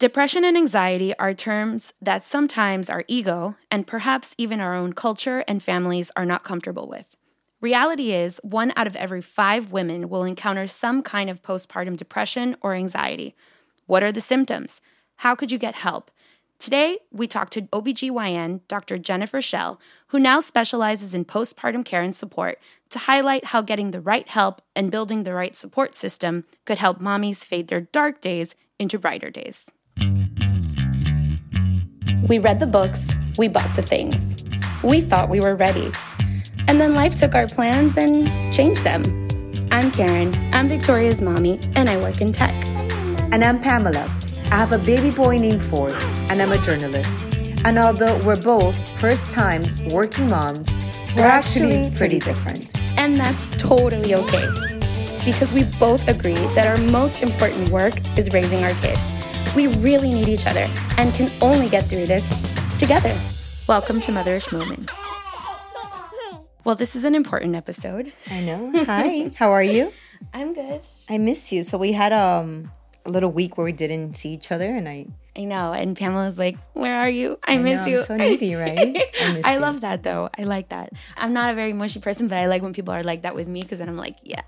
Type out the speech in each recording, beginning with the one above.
Depression and anxiety are terms that sometimes our ego and perhaps even our own culture and families are not comfortable with. Reality is, one out of every five women will encounter some kind of postpartum depression or anxiety. What are the symptoms? How could you get help? Today, we talk to OBGYN Dr. Jennifer Shell, who now specializes in postpartum care and support, to highlight how getting the right help and building the right support system could help mommies fade their dark days into brighter days. We read the books, we bought the things. We thought we were ready. And then life took our plans and changed them. I'm Karen, I'm Victoria's mommy, and I work in tech. And I'm Pamela. I have a baby boy named Ford, and I'm a journalist. And although we're both first time working moms, we're actually pretty different. And that's totally okay. Because we both agree that our most important work is raising our kids. We really need each other and can only get through this together. Welcome to Motherish Moments. Well, this is an important episode. I know. Hi, how are you? I'm good. I miss you. So we had um, a little week where we didn't see each other, and I I know. And Pamela's like, Where are you? I, I miss know, you. I'm so needy, right? I, I love that though. I like that. I'm not a very mushy person, but I like when people are like that with me because then I'm like, yeah.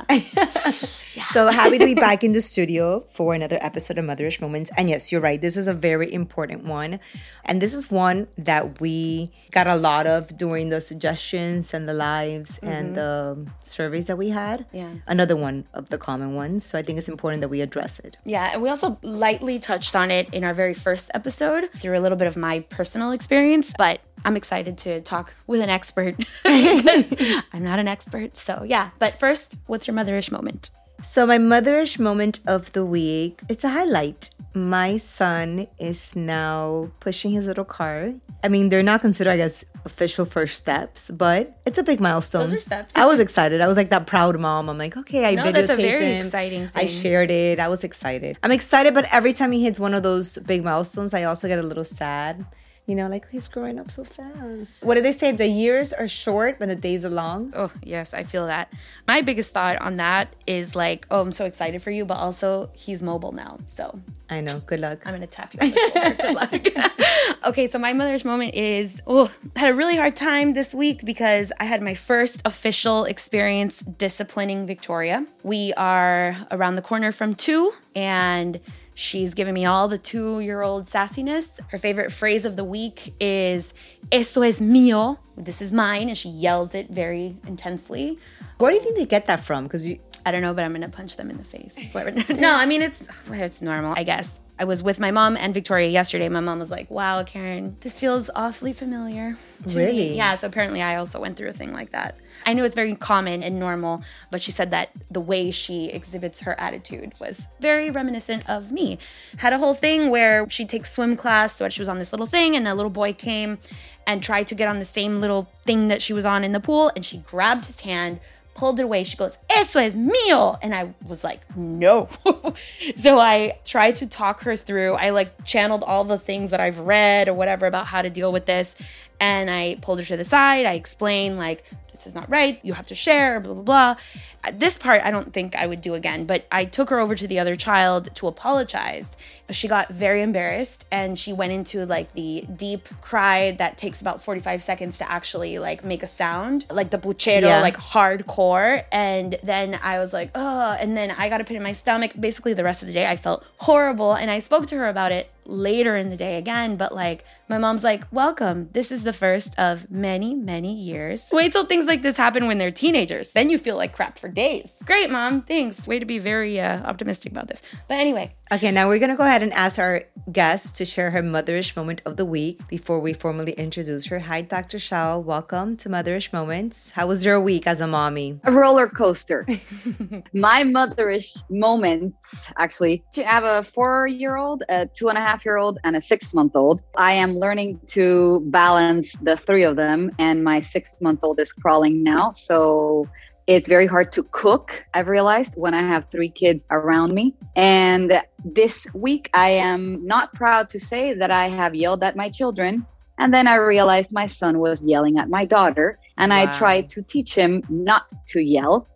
So happy to be back in the studio for another episode of Motherish Moments. And yes, you're right. This is a very important one. And this is one that we got a lot of during the suggestions and the lives and the surveys that we had. Mm-hmm. Yeah. Another one of the common ones. So I think it's important that we address it. Yeah, and we also lightly touched on it in our very first episode through a little bit of my personal experience, but I'm excited to talk with an expert because I'm not an expert. So, yeah. But first, what's your motherish moment? So my motherish moment of the week, it's a highlight. My son is now pushing his little car. I mean, they're not considered, I guess, official first steps, but it's a big milestone. Those are steps. I was excited. I was like that proud mom. I'm like, okay, I No, videotaped that's a very him. exciting I shared it. I was excited. I'm excited, but every time he hits one of those big milestones, I also get a little sad. You know, like he's growing up so fast. What did they say? The years are short, but the days are long. Oh, yes, I feel that. My biggest thought on that is like, oh, I'm so excited for you, but also he's mobile now. So I know. Good luck. I'm gonna tap you on the shoulder. Good luck. okay, so my mother's moment is oh, had a really hard time this week because I had my first official experience disciplining Victoria. We are around the corner from two, and she's giving me all the two-year-old sassiness. Her favorite phrase of the week is "Eso es mío." This is mine, and she yells it very intensely. Where do you think they get that from? Because you, I don't know, but I'm gonna punch them in the face. No, I mean it's it's normal, I guess. I was with my mom and Victoria yesterday. My mom was like, "Wow, Karen, this feels awfully familiar." To me." Really? Yeah. So apparently, I also went through a thing like that. I know it's very common and normal, but she said that the way she exhibits her attitude was very reminiscent of me. Had a whole thing where she takes swim class, so she was on this little thing, and a little boy came and tried to get on the same little thing that she was on in the pool, and she grabbed his hand pulled it away. She goes, Eso es mío. And I was like, no. so I tried to talk her through. I like channeled all the things that I've read or whatever about how to deal with this. And I pulled her to the side. I explained, like, this is not right. You have to share, blah, blah, blah. This part I don't think I would do again, but I took her over to the other child to apologize. She got very embarrassed and she went into like the deep cry that takes about 45 seconds to actually like make a sound, like the buchero, Yeah. like hardcore. And then I was like, oh, and then I got a pit in my stomach. Basically, the rest of the day I felt horrible. And I spoke to her about it later in the day again, but like my mom's like, welcome. This is the first of many, many years. Wait till things like this happen when they're teenagers. Then you feel like crap for days. Great, mom. Thanks. Way to be very uh, optimistic about this. But anyway, Okay, now we're gonna go ahead and ask our guest to share her motherish moment of the week before we formally introduce her. Hi, Dr. Shao. Welcome to Motherish Moments. How was your week as a mommy? a roller coaster. My motherish moments, actually, I have a four year old, a two and a half year old, and a six month old. I am learning to balance the three of them, and my six month old is crawling now. So it's very hard to cook, I've realized, when I have three kids around me. And this week, I am not proud to say that I have yelled at my children. And then I realized my son was yelling at my daughter, and I tried to teach him not to yell.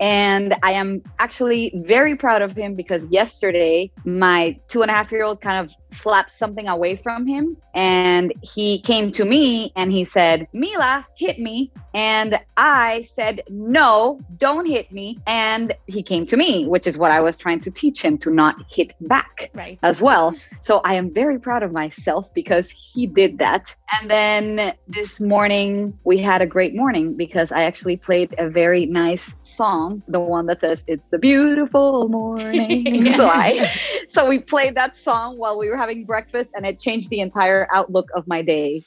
And I am actually very proud of him because yesterday, my two and a half year old kind of slapped something away from him. And he came to me and he said, Mila, hit me. And I said, No, don't hit me. And he came to me, which is what I was trying to teach him to not hit back Right. as well. So I am very proud of myself because he did that. And then this morning we had a great morning because I actually played a very nice song, the one that says "It's a beautiful morning." So I, so we played that song while we were having breakfast, and it changed the entire outlook of my day.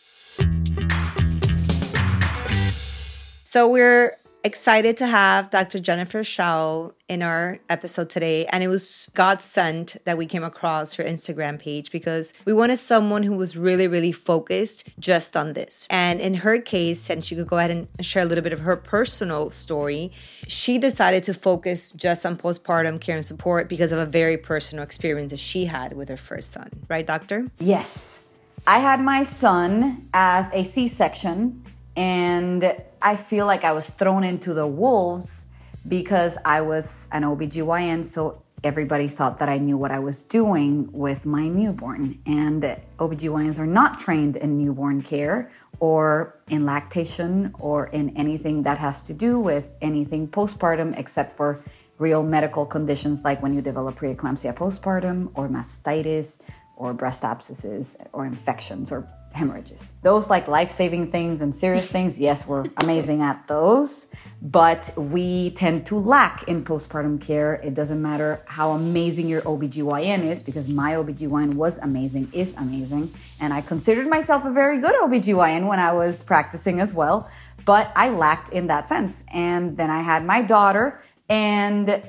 So we're excited to have Dr. Jennifer Shao in our episode today. And it was God sent that we came across her Instagram page because we wanted someone who was really, really focused just on this. And in her case, and she could go ahead and share a little bit of her personal story, she decided to focus just on postpartum care and support because of a very personal experience that she had with her first son. Right, doctor? Yes. I had my son as a C section, and I feel like I was thrown into the wolves because I was an OBGYN, so everybody thought that I knew what I was doing with my newborn. And OBGYNs are not trained in newborn care or in lactation or in anything that has to do with anything postpartum except for real medical conditions like when you develop preeclampsia postpartum or mastitis or breast abscesses or infections or hemorrhages. Those like life-saving things and serious things, yes, we're amazing at those, but we tend to lack in postpartum care. It doesn't matter how amazing your OBGYN is because my OBGYN was amazing, is amazing, and I considered myself a very good OBGYN when I was practicing as well, but I lacked in that sense. And then I had my daughter and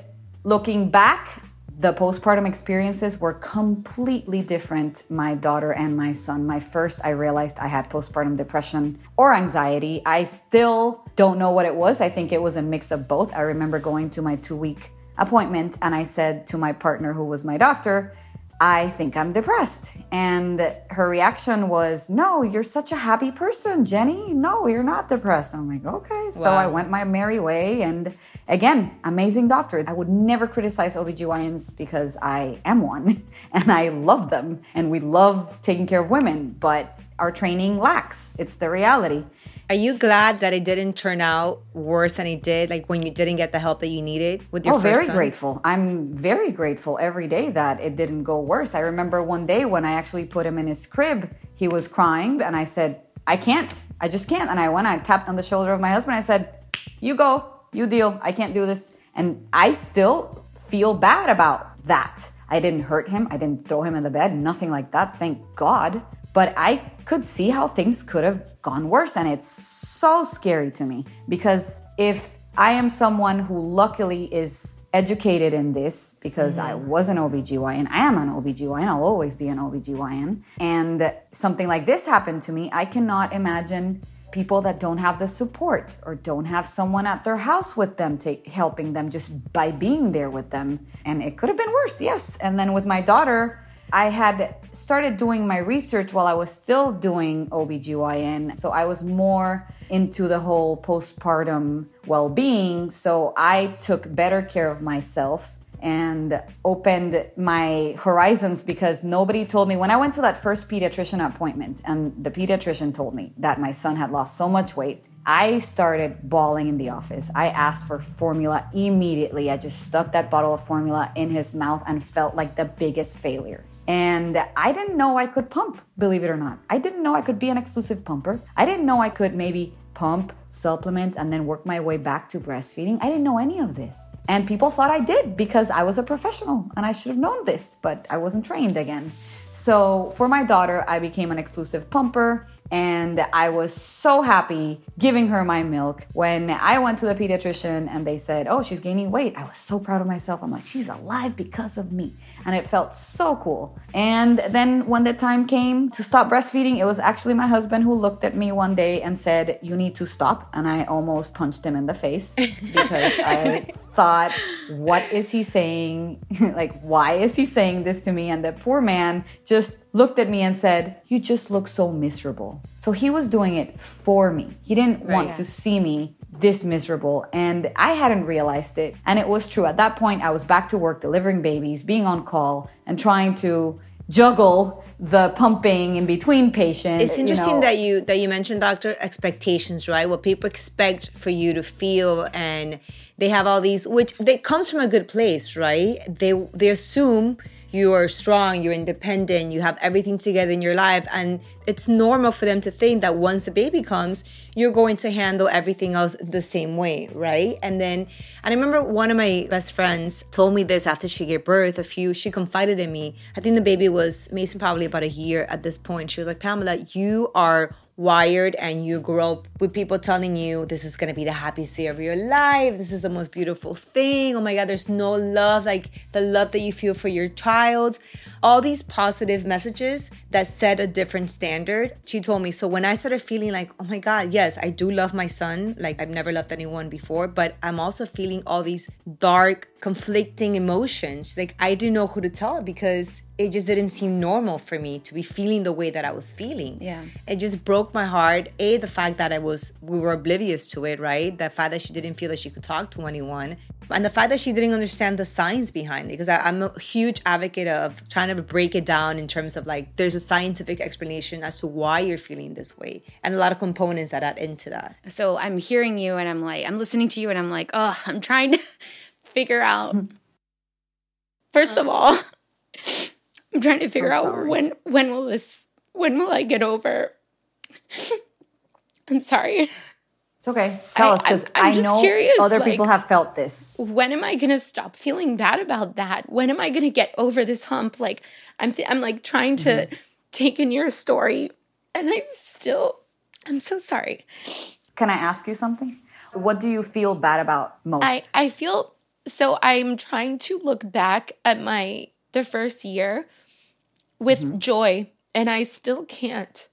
looking back, the postpartum experiences were completely different, my daughter and my son. My first, I realized I had postpartum depression or anxiety. I still don't know what it was. I think it was a mix of both. I remember going to my two week appointment and I said to my partner, who was my doctor, I think I'm depressed. And her reaction was, No, you're such a happy person, Jenny. No, you're not depressed. And I'm like, Okay. So I went my merry way. And again, amazing doctor. I would never criticize OBGYNs because I am one and I love them and we love taking care of women, but our training lacks. It's the reality. Are you glad that it didn't turn out worse than it did? Like when you didn't get the help that you needed with your oh, very son? grateful. I'm very grateful every day that it didn't go worse. I remember one day when I actually put him in his crib, he was crying, and I said, I can't. I just can't. And I went, I tapped on the shoulder of my husband. I said, You go, you deal. I can't do this. And I still feel bad about that. I didn't hurt him. I didn't throw him in the bed, nothing like that, thank God. But I could see how things could have gone worse. And it's so scary to me because if I am someone who luckily is educated in this because I mm-hmm. was an OBGYN, I am an OBGYN, I'll always be an OBGYN, and something like this happened to me, I cannot imagine people that don't have the support or don't have someone at their house with them to helping them just by being there with them. And it could have been worse, yes. And then with my daughter, I had started doing my research while I was still doing OBGYN. So I was more into the whole postpartum well being. So I took better care of myself and opened my horizons because nobody told me when I went to that first pediatrician appointment and the pediatrician told me that my son had lost so much weight. I started bawling in the office. I asked for formula immediately. I just stuck that bottle of formula in his mouth and felt like the biggest failure. And I didn't know I could pump, believe it or not. I didn't know I could be an exclusive pumper. I didn't know I could maybe pump, supplement, and then work my way back to breastfeeding. I didn't know any of this. And people thought I did because I was a professional and I should have known this, but I wasn't trained again. So for my daughter, I became an exclusive pumper and I was so happy giving her my milk. When I went to the pediatrician and they said, Oh, she's gaining weight, I was so proud of myself. I'm like, She's alive because of me. And it felt so cool. And then when the time came to stop breastfeeding, it was actually my husband who looked at me one day and said, You need to stop. And I almost punched him in the face because I thought, What is he saying? like, why is he saying this to me? And the poor man just looked at me and said, You just look so miserable. So he was doing it for me. He didn't want to see me this miserable and I hadn't realized it. And it was true. At that point, I was back to work delivering babies, being on call, and trying to juggle the pumping in between patients. It's interesting you know. that you that you mentioned doctor expectations, right? What people expect for you to feel and they have all these which they comes from a good place, right? They they assume you are strong, you're independent, you have everything together in your life. And it's normal for them to think that once the baby comes, you're going to handle everything else the same way, right? And then, and I remember one of my best friends told me this after she gave birth. A few, she confided in me. I think the baby was Mason probably about a year at this point. She was like, Pamela, you are wired and you grow up with people telling you this is going to be the happiest day of your life. This is the most beautiful thing. Oh my god there's no love like the love that you feel for your child. All these positive messages that set a different standard. She told me so when i started feeling like oh my god yes i do love my son like i've never loved anyone before but i'm also feeling all these dark conflicting emotions like i didn't know who to tell because it just didn't seem normal for me to be feeling the way that i was feeling yeah it just broke my heart. A, the fact that I was we were oblivious to it, right? The fact that she didn't feel that she could talk to anyone. And the fact that she didn't understand the science behind it. Because I'm a huge advocate of trying to break it down in terms of like there's a scientific explanation as to why you're feeling this way. And a lot of components that add into that. So I'm hearing you and I'm like, I'm listening to you and I'm like, oh, I'm trying to figure out. First of all, I'm trying to figure out when when will this when will I get over I'm sorry. It's okay. Tell I, us because I'm know curious, other like, people have felt this. When am I going to stop feeling bad about that? When am I going to get over this hump? Like I'm, th- I'm like trying to mm-hmm. take in your story, and I still, I'm so sorry. Can I ask you something? What do you feel bad about most? I, I feel so. I'm trying to look back at my the first year with mm-hmm. joy, and I still can't.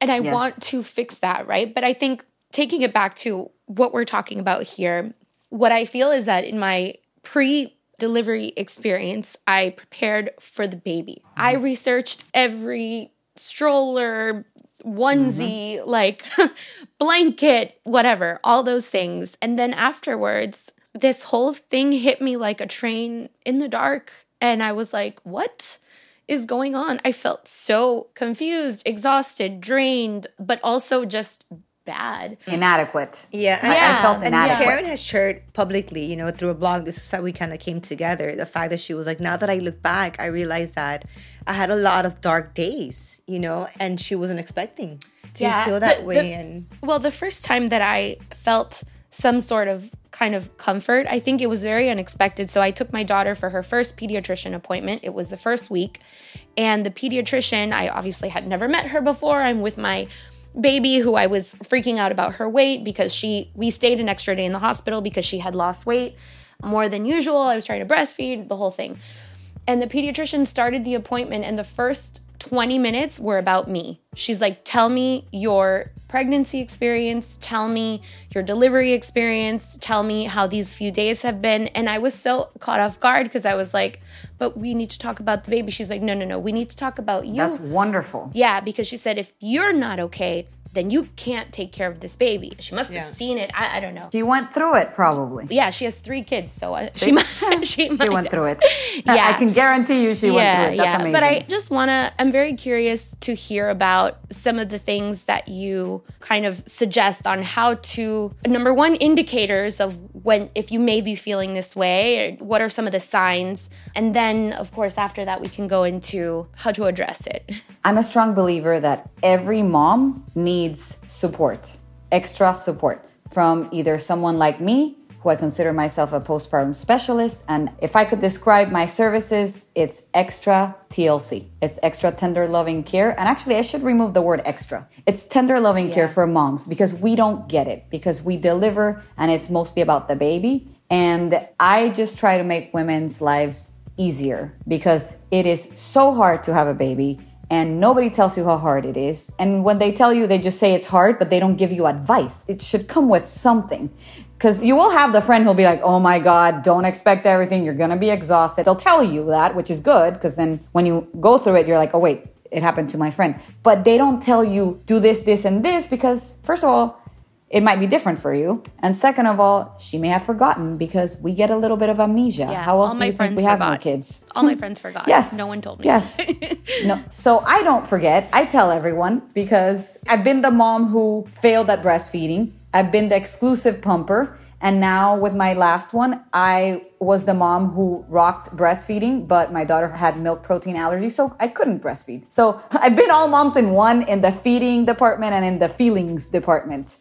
And I yes. want to fix that, right? But I think taking it back to what we're talking about here, what I feel is that in my pre delivery experience, I prepared for the baby. Mm-hmm. I researched every stroller, onesie, mm-hmm. like blanket, whatever, all those things. And then afterwards, this whole thing hit me like a train in the dark. And I was like, what? is going on? I felt so confused, exhausted, drained, but also just bad. Inadequate. Yeah. I, yeah. I felt inadequate. And Karen has shared publicly, you know, through a blog, this is how we kind of came together. The fact that she was like, now that I look back, I realized that I had a lot of dark days, you know, and she wasn't expecting to yeah, feel that the, way. The, and well, the first time that I felt some sort of kind of comfort. I think it was very unexpected. So I took my daughter for her first pediatrician appointment. It was the first week. And the pediatrician, I obviously had never met her before. I'm with my baby who I was freaking out about her weight because she we stayed an extra day in the hospital because she had lost weight more than usual. I was trying to breastfeed, the whole thing. And the pediatrician started the appointment and the first 20 minutes were about me. She's like, "Tell me your pregnancy experience, tell me your delivery experience, tell me how these few days have been. And I was so caught off guard because I was like, but we need to talk about the baby. She's like, no, no, no, we need to talk about you. That's wonderful. Yeah, because she said, if you're not okay, then you can't take care of this baby. She must have seen it. I, I, don't know. She went through it probably. Yeah, she has three kids, so uh, she might, she, she went through it. Yeah, I can guarantee you she yeah, went through it. That's yeah. amazing. But I just want to. I'm very curious to hear about some of the things that you kind of suggest on how to. Number one, indicators of when if you may be feeling this way. What are some of the signs? And then, of course, after that, we can go into how to address it. I'm a strong believer that every mom needs support, extra support from either someone like me, who I consider myself a postpartum specialist. And if I could describe my services, it's extra TLC. It's extra tender loving care. And actually, I should remove the word extra. It's tender loving yeah. care for moms because we don't get it, because we deliver and it's mostly about the baby. And I just try to make women's lives easier because it is so hard to have a baby and nobody tells you how hard it is. And when they tell you, they just say it's hard, but they don't give you advice. It should come with something. Because you will have the friend who'll be like, oh my God, don't expect everything. You're going to be exhausted. They'll tell you that, which is good. Because then when you go through it, you're like, oh wait, it happened to my friend. But they don't tell you, do this, this, and this. Because first of all, it might be different for you. And second of all, she may have forgotten because we get a little bit of amnesia. Yeah, How else all do my you think friends we have forgot. no kids? All my friends forgot. Yes. No one told me. Yes. no. So I don't forget. I tell everyone because I've been the mom who failed at breastfeeding. I've been the exclusive pumper. And now with my last one, I was the mom who rocked breastfeeding, but my daughter had milk protein allergy, so I couldn't breastfeed. So I've been all moms in one in the feeding department and in the feelings department.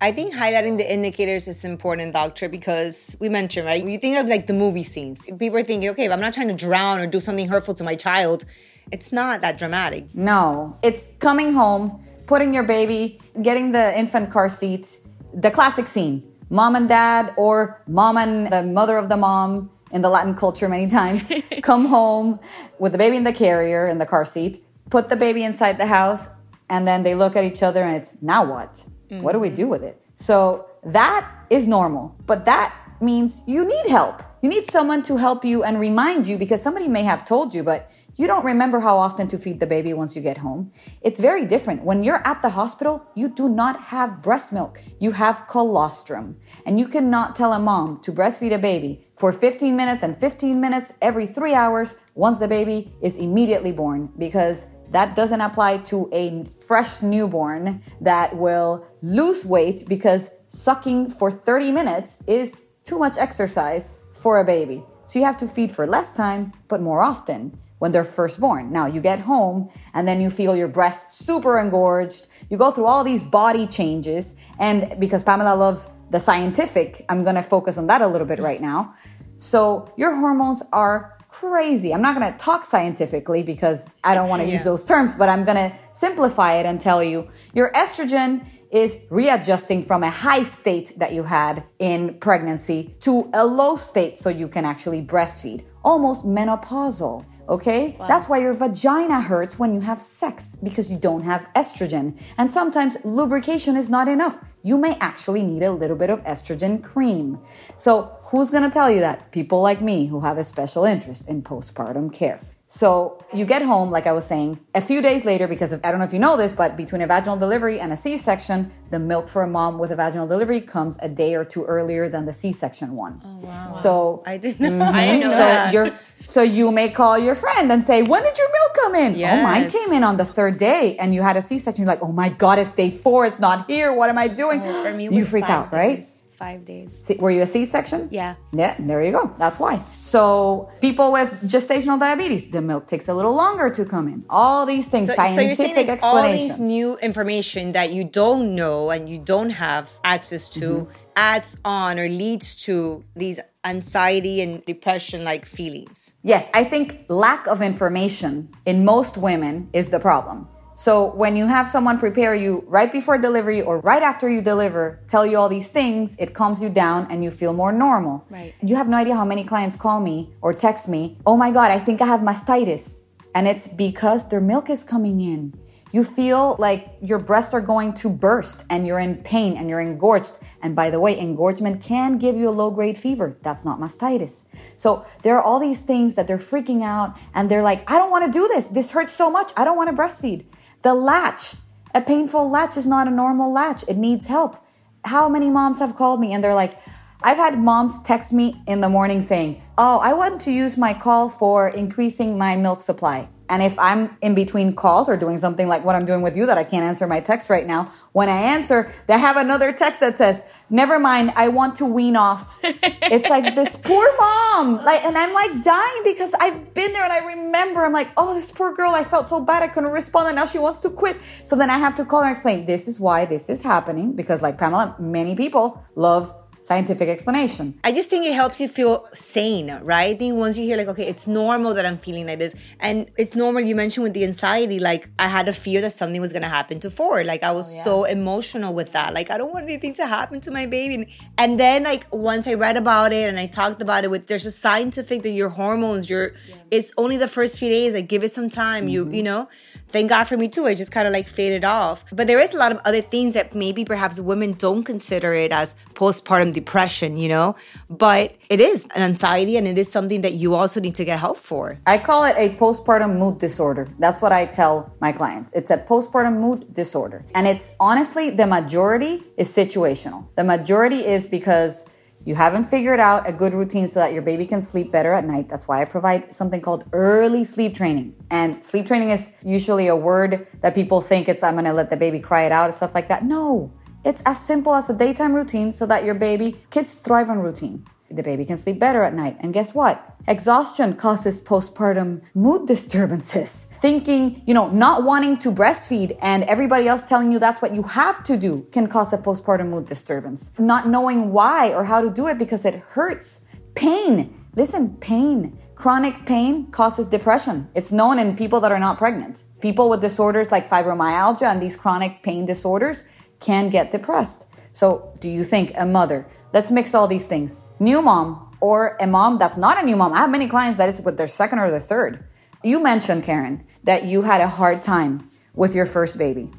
I think highlighting the indicators is important, doctor, because we mentioned, right? You think of like the movie scenes. People are thinking, okay, if I'm not trying to drown or do something hurtful to my child, it's not that dramatic. No, it's coming home, putting your baby, getting the infant car seat, the classic scene. Mom and dad, or mom and the mother of the mom in the Latin culture many times, come home with the baby in the carrier in the car seat, put the baby inside the house, and then they look at each other and it's now what? What do we do with it? So that is normal, but that means you need help. You need someone to help you and remind you because somebody may have told you, but you don't remember how often to feed the baby once you get home. It's very different. When you're at the hospital, you do not have breast milk. You have colostrum. And you cannot tell a mom to breastfeed a baby for 15 minutes and 15 minutes every three hours once the baby is immediately born because that doesn't apply to a fresh newborn that will lose weight because sucking for 30 minutes is too much exercise for a baby. So you have to feed for less time, but more often when they're first born. Now you get home and then you feel your breast super engorged. You go through all these body changes. And because Pamela loves the scientific, I'm going to focus on that a little bit right now. So your hormones are crazy. I'm not going to talk scientifically because I don't want to use those terms, but I'm going to simplify it and tell you your estrogen is readjusting from a high state that you had in pregnancy to a low state so you can actually breastfeed, almost menopausal. Okay? That's why your vagina hurts when you have sex because you don't have estrogen. And sometimes lubrication is not enough. You may actually need a little bit of estrogen cream. So, who's gonna tell you that? People like me who have a special interest in postpartum care. So you get home, like I was saying, a few days later, because of, I don't know if you know this, but between a vaginal delivery and a C section, the milk for a mom with a vaginal delivery comes a day or two earlier than the C section one. Oh, wow. So I didn't know. Mhm. I didn't know so that. you're so you may call your friend and say, "When did your milk come in?" Oh, mine came in on the third day, and you had a C-section. You're like, "Oh my god, it's day four. It's not here. What am I doing?" Oh, For me, you freak five out, right? Days. Five days. See, were you a C-section? Yeah. Yeah, there you go. That's why. So people with gestational diabetes, the milk takes a little longer to come in. All these things, So, so you're saying like all explanations. these new information that you don't know and you don't have access to Mm-hmm. adds on or leads to these anxiety and depression like feelings. Yes, I think lack of information in most women is the problem. So when you have someone prepare you right before delivery or right after you deliver, tell you all these things, it calms you down and you feel more normal. Right. You have no idea how many clients call me or text me, "Oh my god, I think I have mastitis." And it's because their milk is coming in. You feel like your breasts are going to burst and you're in pain and you're engorged. And by the way, engorgement can give you a low grade fever. That's not mastitis. So there are all these things that they're freaking out and they're like, I don't want to do this. This hurts so much. I don't want to breastfeed. The latch, a painful latch is not a normal latch. It needs help. How many moms have called me and they're like, I've had moms text me in the morning saying, Oh, I want to use my call for increasing my milk supply. And if I'm in between calls or doing something like what I'm doing with you that I can't answer my text right now, when I answer, they have another text that says, Never mind, I want to wean off. it's like this poor mom. Like, and I'm like dying because I've been there and I remember, I'm like, oh, this poor girl, I felt so bad I couldn't respond and now she wants to quit. So then I have to call her and explain, this is why this is happening. Because like Pamela, many people love scientific explanation. I just think it helps you feel sane, right? I think once you hear like, okay, it's normal that I'm feeling like this, and it's normal. You mentioned with the anxiety, like I had a fear that something was gonna happen to Ford. Like I was oh, so emotional with that. Like I don't want anything to happen to my baby. And then like once I read about it and I talked about it with, there's a scientific that your hormones, your it's only the first few days. Like give it some time. You you mm-hmm. know. Thank God for me too. I just kind of like faded off. But there is a lot of other things that maybe perhaps women don't consider it as postpartum postpartum depression, you know? But it is an anxiety and it is something that you also need to get help for. I call it a postpartum mood disorder. That's what I tell my clients. It's a postpartum mood disorder. And it's honestly, the majority is situational. The majority is because you haven't figured out a good routine so that your baby can sleep better at night. That's why I provide something called early sleep training. And sleep training is usually a word that people think it's, I'm gonna let the baby cry it out and stuff like that. No, it's as simple as a daytime routine so that your baby, kids thrive on routine the baby can sleep better at night. And guess what? Exhaustion causes postpartum mood disturbances. Thinking, you know, not wanting to breastfeed and everybody else telling you that's what you have to do can cause a postpartum mood disturbance. Not knowing why or how to do it because it hurts. Pain. Listen, pain. Chronic pain causes depression. It's known in people that are not pregnant. People with disorders like fibromyalgia and these chronic pain disorders can get depressed. So, do you think a mother Let's mix all these things. New mom or a mom that's not a new mom. I have many clients that it's with their second or their third. You mentioned, Karen, that you had a hard time with your first baby.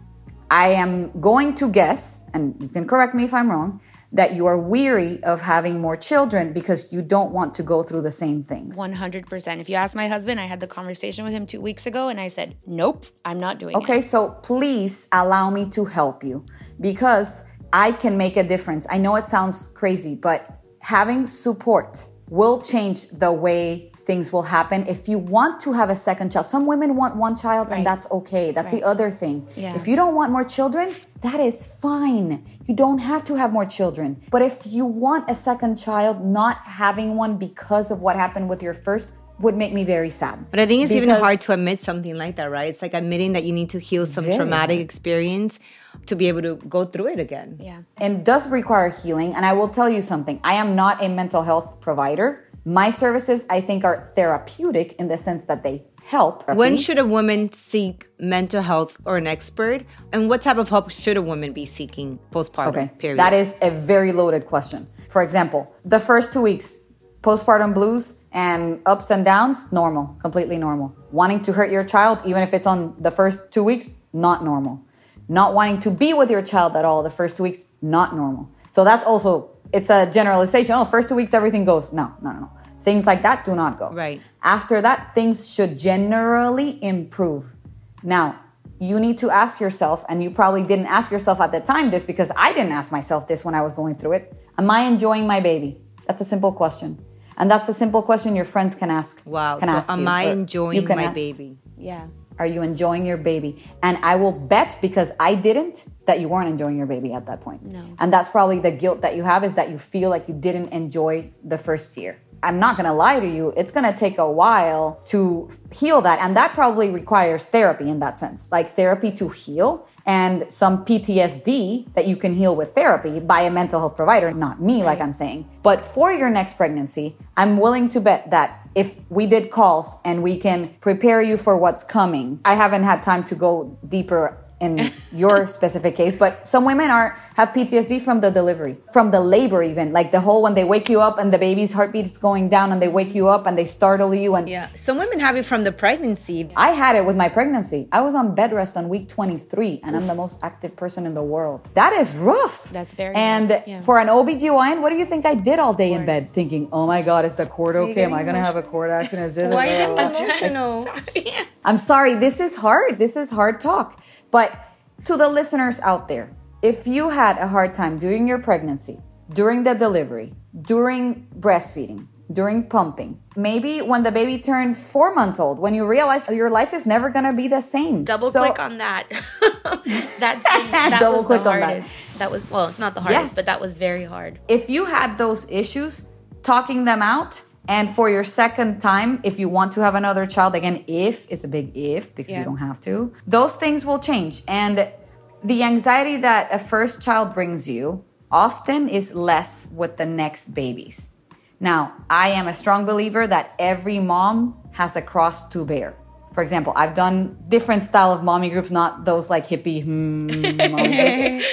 I am going to guess, and you can correct me if I'm wrong, that you are weary of having more children because you don't want to go through the same things. 100%. If you ask my husband, I had the conversation with him two weeks ago and I said, nope, I'm not doing okay, it. Okay, so please allow me to help you because I can make a difference. I know it sounds crazy, but having support will change the way things will happen. If you want to have a second child, some women want one child right. and that's okay. That's right. the other thing. Yeah. If you don't want more children, that is fine. You don't have to have more children. But if you want a second child, not having one because of what happened with your first, would make me very sad. But I think it's even hard to admit something like that, right? It's like admitting that you need to heal some traumatic hard. experience to be able to go through it again. Yeah. And does require healing. And I will tell you something I am not a mental health provider. My services, I think, are therapeutic in the sense that they help. When should a woman seek mental health or an expert? And what type of help should a woman be seeking postpartum? Okay. Period. That is a very loaded question. For example, the first two weeks, postpartum blues and ups and downs, normal, completely normal. Wanting to hurt your child, even if it's on the first two weeks, not normal. Not wanting to be with your child at all the first two weeks, not normal. So that's also, it's a generalization. Oh, first two weeks, everything goes. No, no, no, no. Things like that do not go. Right. After that, things should generally improve. Now, you need to ask yourself, and you probably didn't ask yourself at the time this because I didn't ask myself this when I was going through it. Am I enjoying my baby? That's a simple question. And that's a simple question your friends can ask. Wow. Can so ask am you, I enjoying my ask, baby? Yeah. Are you enjoying your baby? And I will bet because I didn't that you weren't enjoying your baby at that point. No. And that's probably the guilt that you have is that you feel like you didn't enjoy the first year. I'm not going to lie to you, it's going to take a while to heal that. And that probably requires therapy in that sense, like therapy to heal and some PTSD that you can heal with therapy by a mental health provider, not me, right. like I'm saying. But for your next pregnancy, I'm willing to bet that if we did calls and we can prepare you for what's coming, I haven't had time to go deeper in your specific case, but some women are have PTSD from the delivery, from the labor even, like the whole when they wake you up and the baby's heartbeat is going down and they wake you up and they startle you and yeah, some women have it from the pregnancy. I had it with my pregnancy. I was on bed rest on week 23 and Oof. I'm the most active person in the world. That is rough. That's very and yeah. for an OBGYN, what do you think I did all day in bed thinking, oh my God, is the cord okay? Am I gonna have a cord accident? Why are you emotional? I'm sorry. This is hard. This is hard talk. But to the listeners out there, if you had a hard time during your pregnancy, during the delivery, during breastfeeding, during pumping, maybe when the baby turned four months old, when you realized your life is never gonna be the same. Double so, click on that. That's that Double was click the hardest. On that. that was well, not the hardest, yes. but that was very hard. If you had those issues, talking them out and for your second time, if you want to have another child, again, if is a big if because yeah. you don't have to, those things will change. And the anxiety that a first child brings you often is less with the next babies. Now, I am a strong believer that every mom has a cross to bear. For example, I've done different style of mommy groups, not those like hippie. Hmm,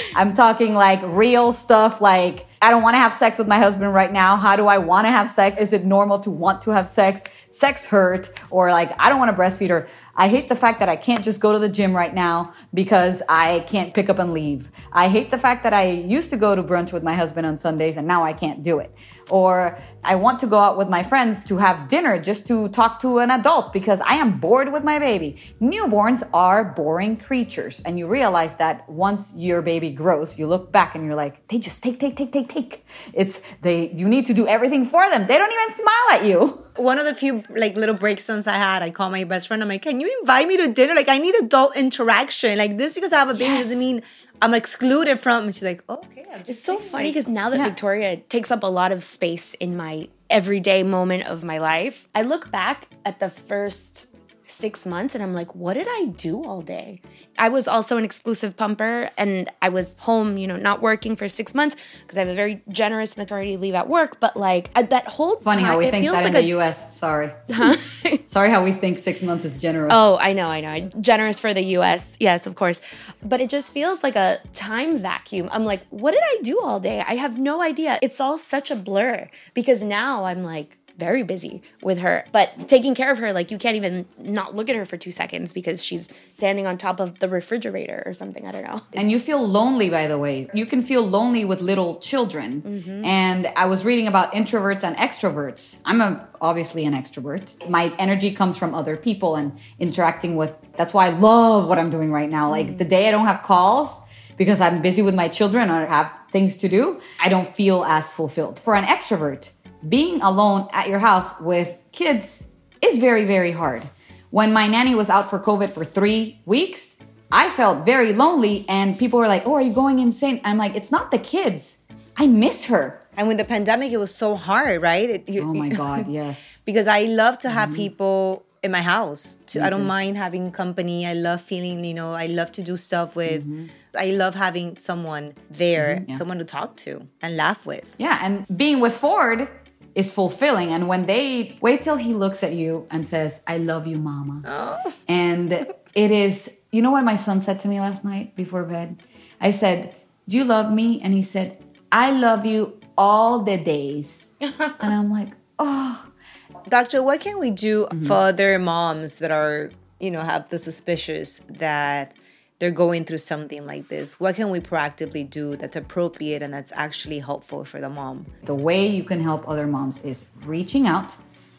I'm talking like real stuff like I don't want to have sex with my husband right now. How do I want to have sex? Is it normal to want to have sex? Sex hurt or like I don't want to breastfeed or I hate the fact that I can't just go to the gym right now because I can't pick up and leave. I hate the fact that I used to go to brunch with my husband on Sundays and now I can't do it. Or I want to go out with my friends to have dinner just to talk to an adult because I am bored with my baby. Newborns are boring creatures. And you realize that once your baby grows, you look back and you're like, they just take, take, take, take, take. It's they, you need to do everything for them. They don't even smile at you. One of the few like little breakdowns I had, I called my best friend. I'm like, can you invite me to dinner? Like, I need adult interaction. Like, this because I have a baby yes. doesn't mean I'm excluded from. And she's like, oh, okay. It's so funny because now that yeah. Victoria takes up a lot of space in my everyday moment of my life, I look back at the first six months and I'm like, what did I do all day? I was also an exclusive pumper and I was home, you know, not working for six months because I have a very generous maternity leave at work. But like at that whole funny time, how we think that like in a, the US. Sorry, huh? sorry how we think six months is generous. Oh, I know, I know, generous for the US. Yes, of course. But it just feels like a time vacuum. I'm like, what did I do all day? I have no idea. It's all such a blur because now I'm like very busy with her. But taking care of her, like you can't even not look at her for two seconds because she's standing on top of the refrigerator or something. I don't know. And you feel lonely, by the way. You can feel lonely with little children. Mm-hmm. And I was reading about introverts and extroverts. I'm a, obviously an extrovert. My energy comes from other people and interacting with. That's why I love what I'm doing right now. Like mm-hmm. the day I don't have calls, because I'm busy with my children or have things to do, I don't feel as fulfilled. For an extrovert, being alone at your house with kids is very, very hard. When my nanny was out for COVID for three weeks, I felt very lonely, and people were like, Oh, are you going insane? I'm like, It's not the kids. I miss her. And with the pandemic, it was so hard, right? It, you, oh my God, yes. because I love to have mm-hmm. people in my house. To, I don't mind having company. I love feeling, you know, I love to do stuff with. Mm-hmm. I love having someone there, mm-hmm, yeah. someone to talk to and laugh with. Yeah, and being with Ford, is fulfilling. And when they wait till he looks at you and says, I love you, mama. Oh. And it is, you know what my son said to me last night before bed? I said, Do you love me? And he said, I love you all the days. and I'm like, Oh. Doctor, what can we do mm-hmm. for other moms that are, you know, have the suspicious that they're going through something like this? What can we proactively do that's appropriate and that's actually helpful for the mom? The way you can help other moms is reaching out,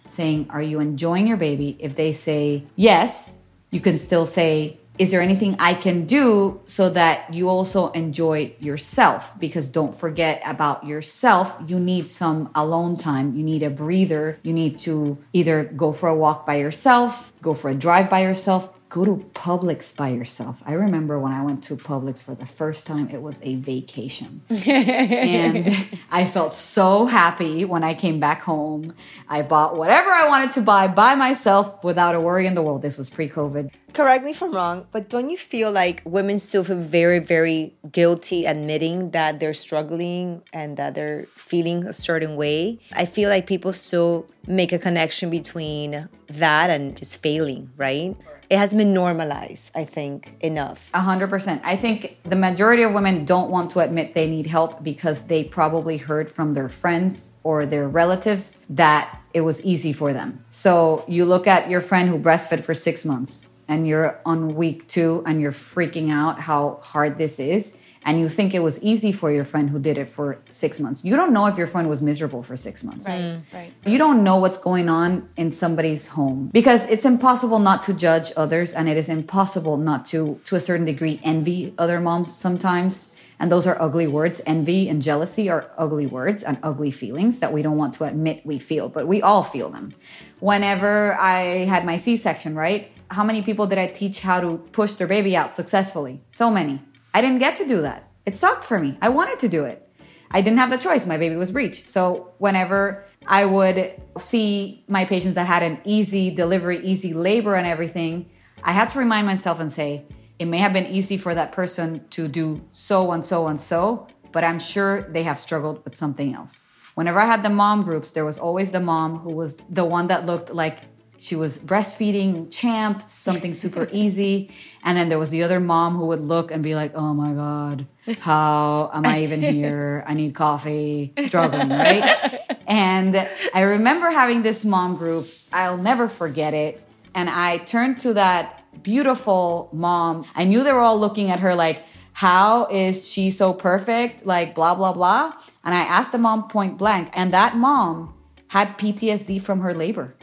saying, Are you enjoying your baby? If they say yes, you can still say, Is there anything I can do so that you also enjoy yourself? Because don't forget about yourself. You need some alone time. You need a breather. You need to either go for a walk by yourself, go for a drive by yourself, go to Publix by yourself. I remember when I went to Publix for the first time, it was a vacation. and I felt so happy when I came back home. I bought whatever I wanted to buy by myself without a worry in the world. This was pre COVID. Correct me if I'm wrong, but don't you feel like women still feel very, very guilty admitting that they're struggling and that they're feeling a certain way? I feel like people still make a connection between that and just failing, right? It has been normalized, I think, enough. A hundred percent. I think the majority of women don't want to admit they need help because they probably heard from their friends or their relatives that it was easy for them. So you look at your friend who breastfed for six months and you're on week two and you're freaking out how hard this is and you think it was easy for your friend who did it for six months. You don't know if your friend was miserable for six months. Right, mm. right. You don't know what's going on in somebody's home because it's impossible not to judge others and it is impossible not to, to a certain degree, envy other moms sometimes. And those are ugly words. Envy and jealousy are ugly words and ugly feelings that we don't want to admit we feel, but we all feel them. Whenever I had my C section, right? How many people did I teach how to push their baby out successfully? So many. I didn't get to do that. It sucked for me. I wanted to do it. I didn't have the choice. My baby was breech. So whenever I would see my patients that had an easy delivery, easy labor, and everything, I had to remind myself and say, it may have been easy for that person to do so and so and so, but I'm sure they have struggled with something else. Whenever I had the mom groups, there was always the mom who was the one that looked like she was breastfeeding champ something super easy and then there was the other mom who would look and be like oh my god how am i even here i need coffee struggling right and i remember having this mom group i'll never forget it and I turned to that beautiful mom. I knew they were all looking at her like, how is she so perfect? Like, blah, blah, blah. And I asked the mom point blank, and that mom had PTSD from her labor.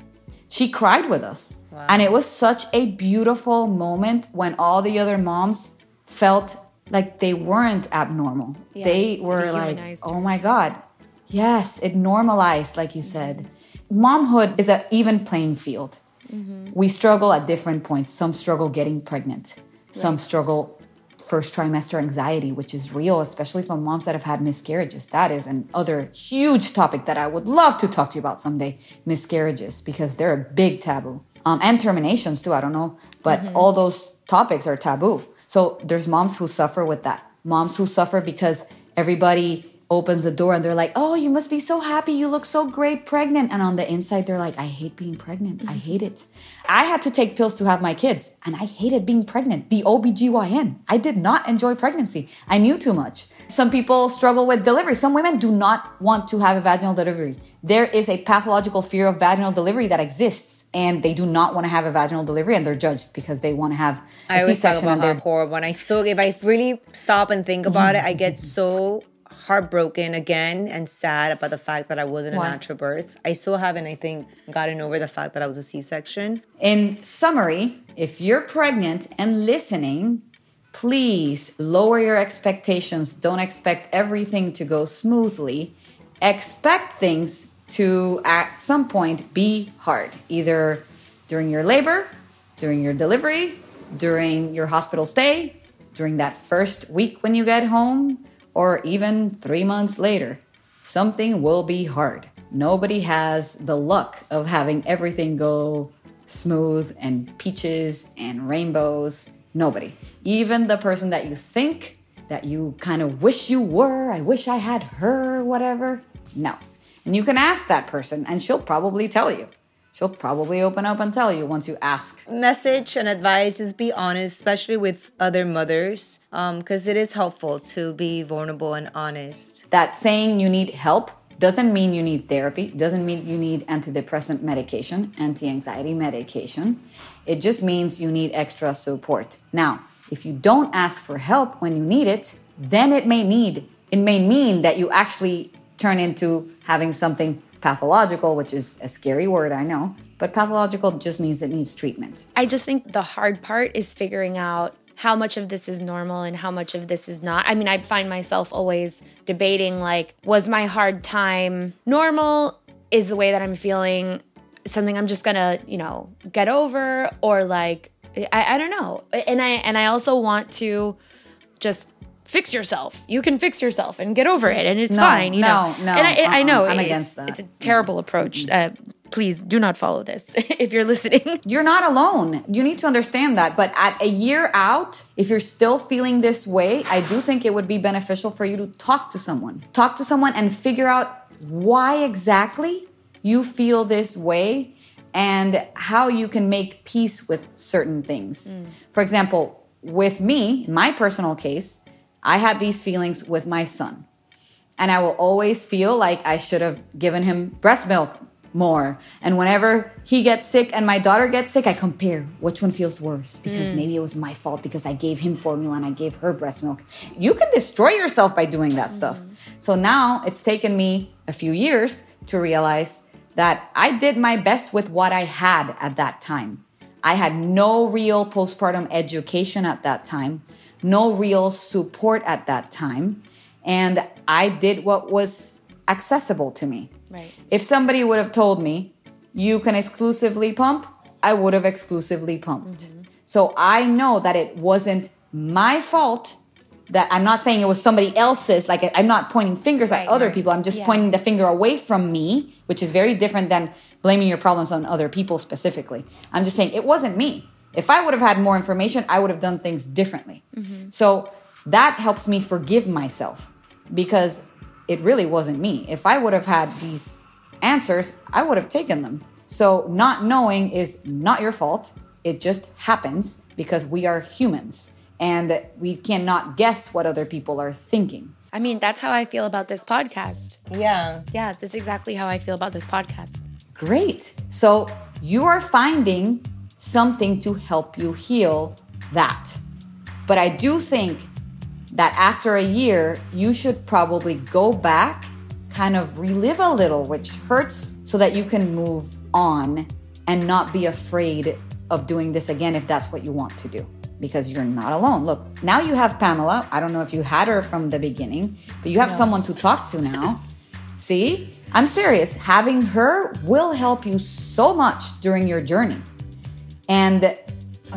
She cried with us. Wow. And it was such a beautiful moment when all the other moms felt like they weren't abnormal. Yeah, they were like, oh my God. Yes, it normalized, like you said. Momhood is an even playing field. Mm-hmm. We struggle at different points. Some struggle getting pregnant, right. some struggle first trimester anxiety, which is real, especially for moms that have had miscarriages. That is another huge topic that I would love to talk to you about someday miscarriages, because they're a big taboo. Um, and terminations too, I don't know. But mm-hmm. all those topics are taboo. So there's moms who suffer with that. Moms who suffer because everybody opens the door and they're like, "Oh, you must be so happy. You look so great pregnant." And on the inside they're like, "I hate being pregnant. I hate it." I had to take pills to have my kids, and I hated being pregnant. The OBGYN. I did not enjoy pregnancy. I knew too much. Some people struggle with delivery. Some women do not want to have a vaginal delivery. There is a pathological fear of vaginal delivery that exists and they do not want to have a vaginal delivery and they're judged because they want to have a I always talk about how horrible. When I so if I really stop and think about it, I get so heartbroken again and sad about the fact that I wasn't a natural birth. I still haven't, I think, gotten over the fact that I was a C section. In summary, if you're pregnant and listening, please lower your expectations. Don't expect everything to go smoothly. Expect things to, at some point, be hard, either during your labor, during your delivery, during your hospital stay, during that first week when you get home or even three months later, something will be hard. Nobody has the luck of having everything go smooth and peaches and rainbows. Nobody. Even the person that you think that you kind of wish you were, I wish I had her, whatever. No. And you can ask that person, and she'll probably tell you she'll probably open up and tell you once you ask. Message and advice is be honest, especially with other mothers, because um, it is helpful to be vulnerable and honest. That saying you need help doesn't mean you need therapy, doesn't mean you need antidepressant medication, anti anxiety medication. It just means you need extra support. Now, if you don't ask for help when you need it, then it may need it may mean that you actually turn into having something pathological, which is a scary word, I know, but pathological just means it needs treatment. I just think the hard part is figuring out how much of this is normal and how much of this is not. I mean, I find myself always debating like, was my hard time normal? Is the way that I'm feeling something I'm just gonna, you know, get over? Or like, I, I don't know. And I and I also want to just fix yourself. You can fix yourself and get over it, and it's no, fine. You no, know, no, and I, uh-uh, I know I'm it's, against that. It's a terrible approach. Uh, please do not follow this if you're listening. You're not alone. You need to understand that. But at a year out, if you're still feeling this way, I do think it would be beneficial for you to talk to someone. Talk to someone and figure out why exactly you feel this way and how you can make peace with certain things. Mm. For example, with me, in my personal case, I had these feelings with my son. And I will always feel like I should have given him breast milk more. And whenever he gets sick and my daughter gets sick, I compare which one feels worse because mm. maybe it was my fault because I gave him formula and I gave her breast milk. You can destroy yourself by doing that mm. stuff. So now it's taken me a few years to realize that I did my best with what I had at that time. I had no real postpartum education at that time no real support at that time. And I did what was accessible to me. Right. If somebody would have told me, you can exclusively pump, I would have exclusively pumped. Mm-hmm. So I know that it wasn't my fault that I'm not saying it was somebody else's, like I'm not pointing fingers right, at other right. people. I'm just yeah. pointing the finger away from me, which is very different than blaming your problems on other people specifically. I'm just saying it wasn't me. If I would have had more information, I would have done things differently. Mm-hmm. So that helps me forgive myself because it really wasn't me. If I would have had these answers, I would have taken them. So not knowing is not your fault. It just happens because we are humans and we cannot guess what other people are thinking. I mean, that's how I feel about this podcast. Yeah. Yeah, that's exactly how I feel about this podcast. Great. So you are finding something to help you heal that. But I do think that after a year, you should probably go back, kind of relive a little, which hurts, so that you can move on and not be afraid of doing this again if that's what you want to do because you're not alone. Look, now you have Pamela. I don't know if you had her from the beginning, but you have no. someone to talk to now. See? I'm serious. Having her will help you so much during your journey. And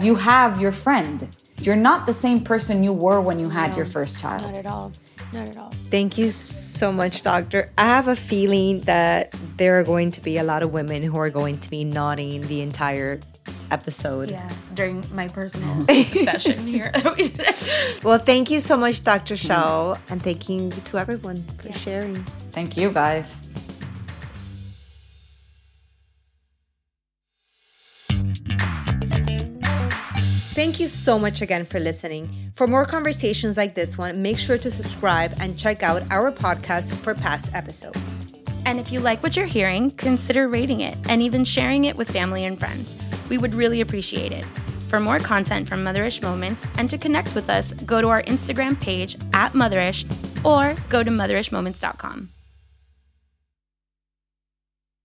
you have your friend. You're not the same person you were when you had no, your first child. Not at all. Not at all. Thank you so much, doctor. I have a feeling that there are going to be a lot of women who are going to be nodding the entire episode. Yeah, during my personal session here. well, thank you so much, Dr. Mm-hmm. Shao, and thank you to everyone for yeah. sharing. Thank you, guys. Thank you so much again for listening. For more conversations like this one, make sure to subscribe and check out our podcast for past episodes. And if you like what you're hearing, consider rating it and even sharing it with family and friends. We would really appreciate it. For more content from Motherish Moments and to connect with us, go to our Instagram page at Motherish or go to motherishmoments.com.